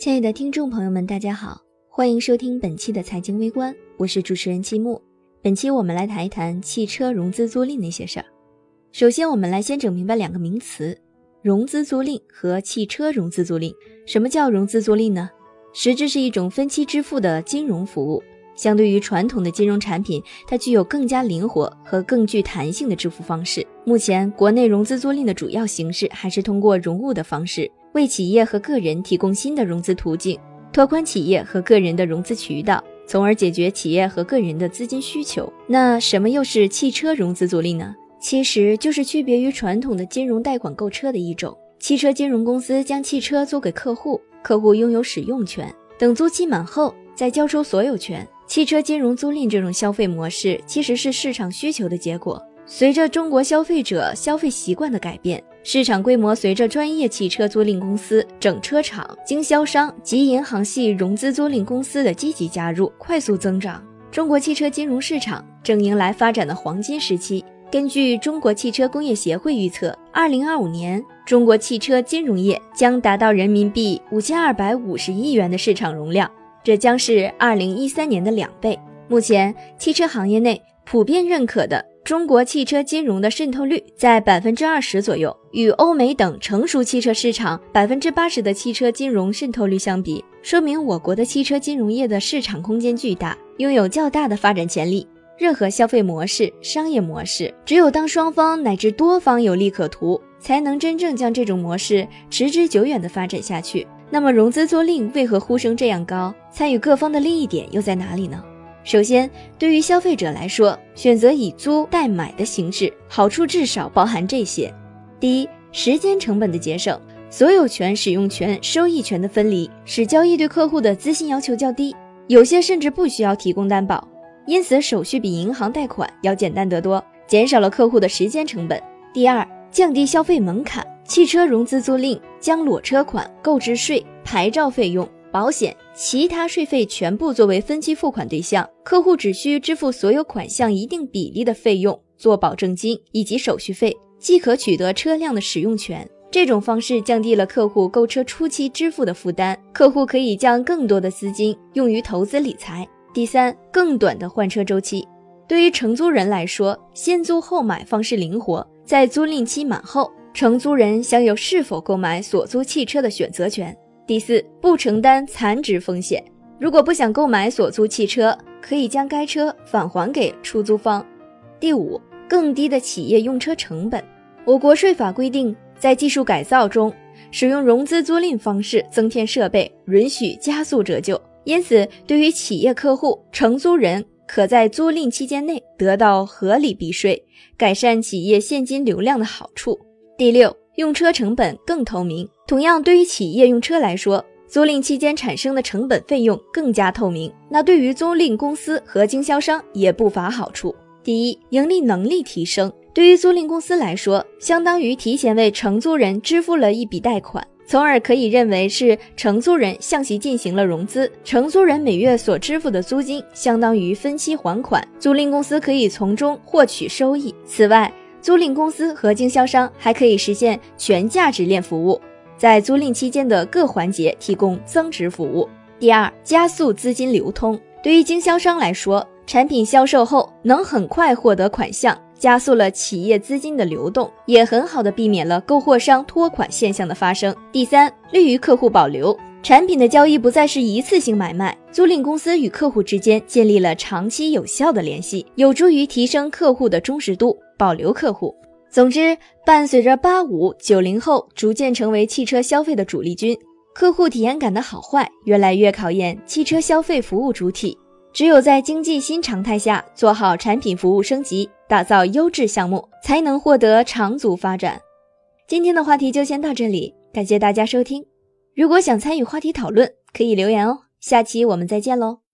亲爱的听众朋友们，大家好，欢迎收听本期的财经微观，我是主持人七木。本期我们来谈一谈汽车融资租赁那些事儿。首先，我们来先整明白两个名词：融资租赁和汽车融资租赁。什么叫融资租赁呢？实质是一种分期支付的金融服务。相对于传统的金融产品，它具有更加灵活和更具弹性的支付方式。目前，国内融资租赁的主要形式还是通过融物的方式，为企业和个人提供新的融资途径，拓宽企业和个人的融资渠道，从而解决企业和个人的资金需求。那什么又是汽车融资租赁呢？其实就是区别于传统的金融贷款购车的一种。汽车金融公司将汽车租给客户，客户拥有使用权，等租期满后再交收所有权。汽车金融租赁这种消费模式其实是市场需求的结果。随着中国消费者消费习惯的改变，市场规模随着专业汽车租赁公司、整车厂、经销商及银行系融资租赁公司的积极加入，快速增长。中国汽车金融市场正迎来发展的黄金时期。根据中国汽车工业协会预测，二零二五年中国汽车金融业将达到人民币五千二百五十亿元的市场容量。这将是二零一三年的两倍。目前，汽车行业内普遍认可的中国汽车金融的渗透率在百分之二十左右，与欧美等成熟汽车市场百分之八十的汽车金融渗透率相比，说明我国的汽车金融业的市场空间巨大，拥有较大的发展潜力。任何消费模式、商业模式，只有当双方乃至多方有利可图，才能真正将这种模式持之久远的发展下去。那么融资租赁为何呼声这样高？参与各方的利益点又在哪里呢？首先，对于消费者来说，选择以租代买的形式，好处至少包含这些：第一，时间成本的节省，所有权、使用权、收益权的分离，使交易对客户的资金要求较低，有些甚至不需要提供担保，因此手续比银行贷款要简单得多，减少了客户的时间成本。第二，降低消费门槛。汽车融资租赁将裸车款、购置税、牌照费用、保险、其他税费全部作为分期付款对象，客户只需支付所有款项一定比例的费用做保证金以及手续费，即可取得车辆的使用权。这种方式降低了客户购车初期支付的负担，客户可以将更多的资金用于投资理财。第三，更短的换车周期，对于承租人来说，先租后买方式灵活，在租赁期满后。承租人享有是否购买所租汽车的选择权。第四，不承担残值风险。如果不想购买所租汽车，可以将该车返还给出租方。第五，更低的企业用车成本。我国税法规定，在技术改造中使用融资租赁方式增添设备，允许加速折旧。因此，对于企业客户、承租人，可在租赁期间内得到合理避税，改善企业现金流量的好处。第六，用车成本更透明。同样，对于企业用车来说，租赁期间产生的成本费用更加透明。那对于租赁公司和经销商也不乏好处。第一，盈利能力提升。对于租赁公司来说，相当于提前为承租人支付了一笔贷款，从而可以认为是承租人向其进行了融资。承租人每月所支付的租金相当于分期还款，租赁公司可以从中获取收益。此外，租赁公司和经销商还可以实现全价值链服务，在租赁期间的各环节提供增值服务。第二，加速资金流通。对于经销商来说，产品销售后能很快获得款项，加速了企业资金的流动，也很好的避免了购货商拖款现象的发生。第三，利于客户保留。产品的交易不再是一次性买卖，租赁公司与客户之间建立了长期有效的联系，有助于提升客户的忠实度，保留客户。总之，伴随着八五九零后逐渐成为汽车消费的主力军，客户体验感的好坏越来越考验汽车消费服务主体。只有在经济新常态下做好产品服务升级，打造优质项目，才能获得长足发展。今天的话题就先到这里，感谢大家收听。如果想参与话题讨论，可以留言哦。下期我们再见喽。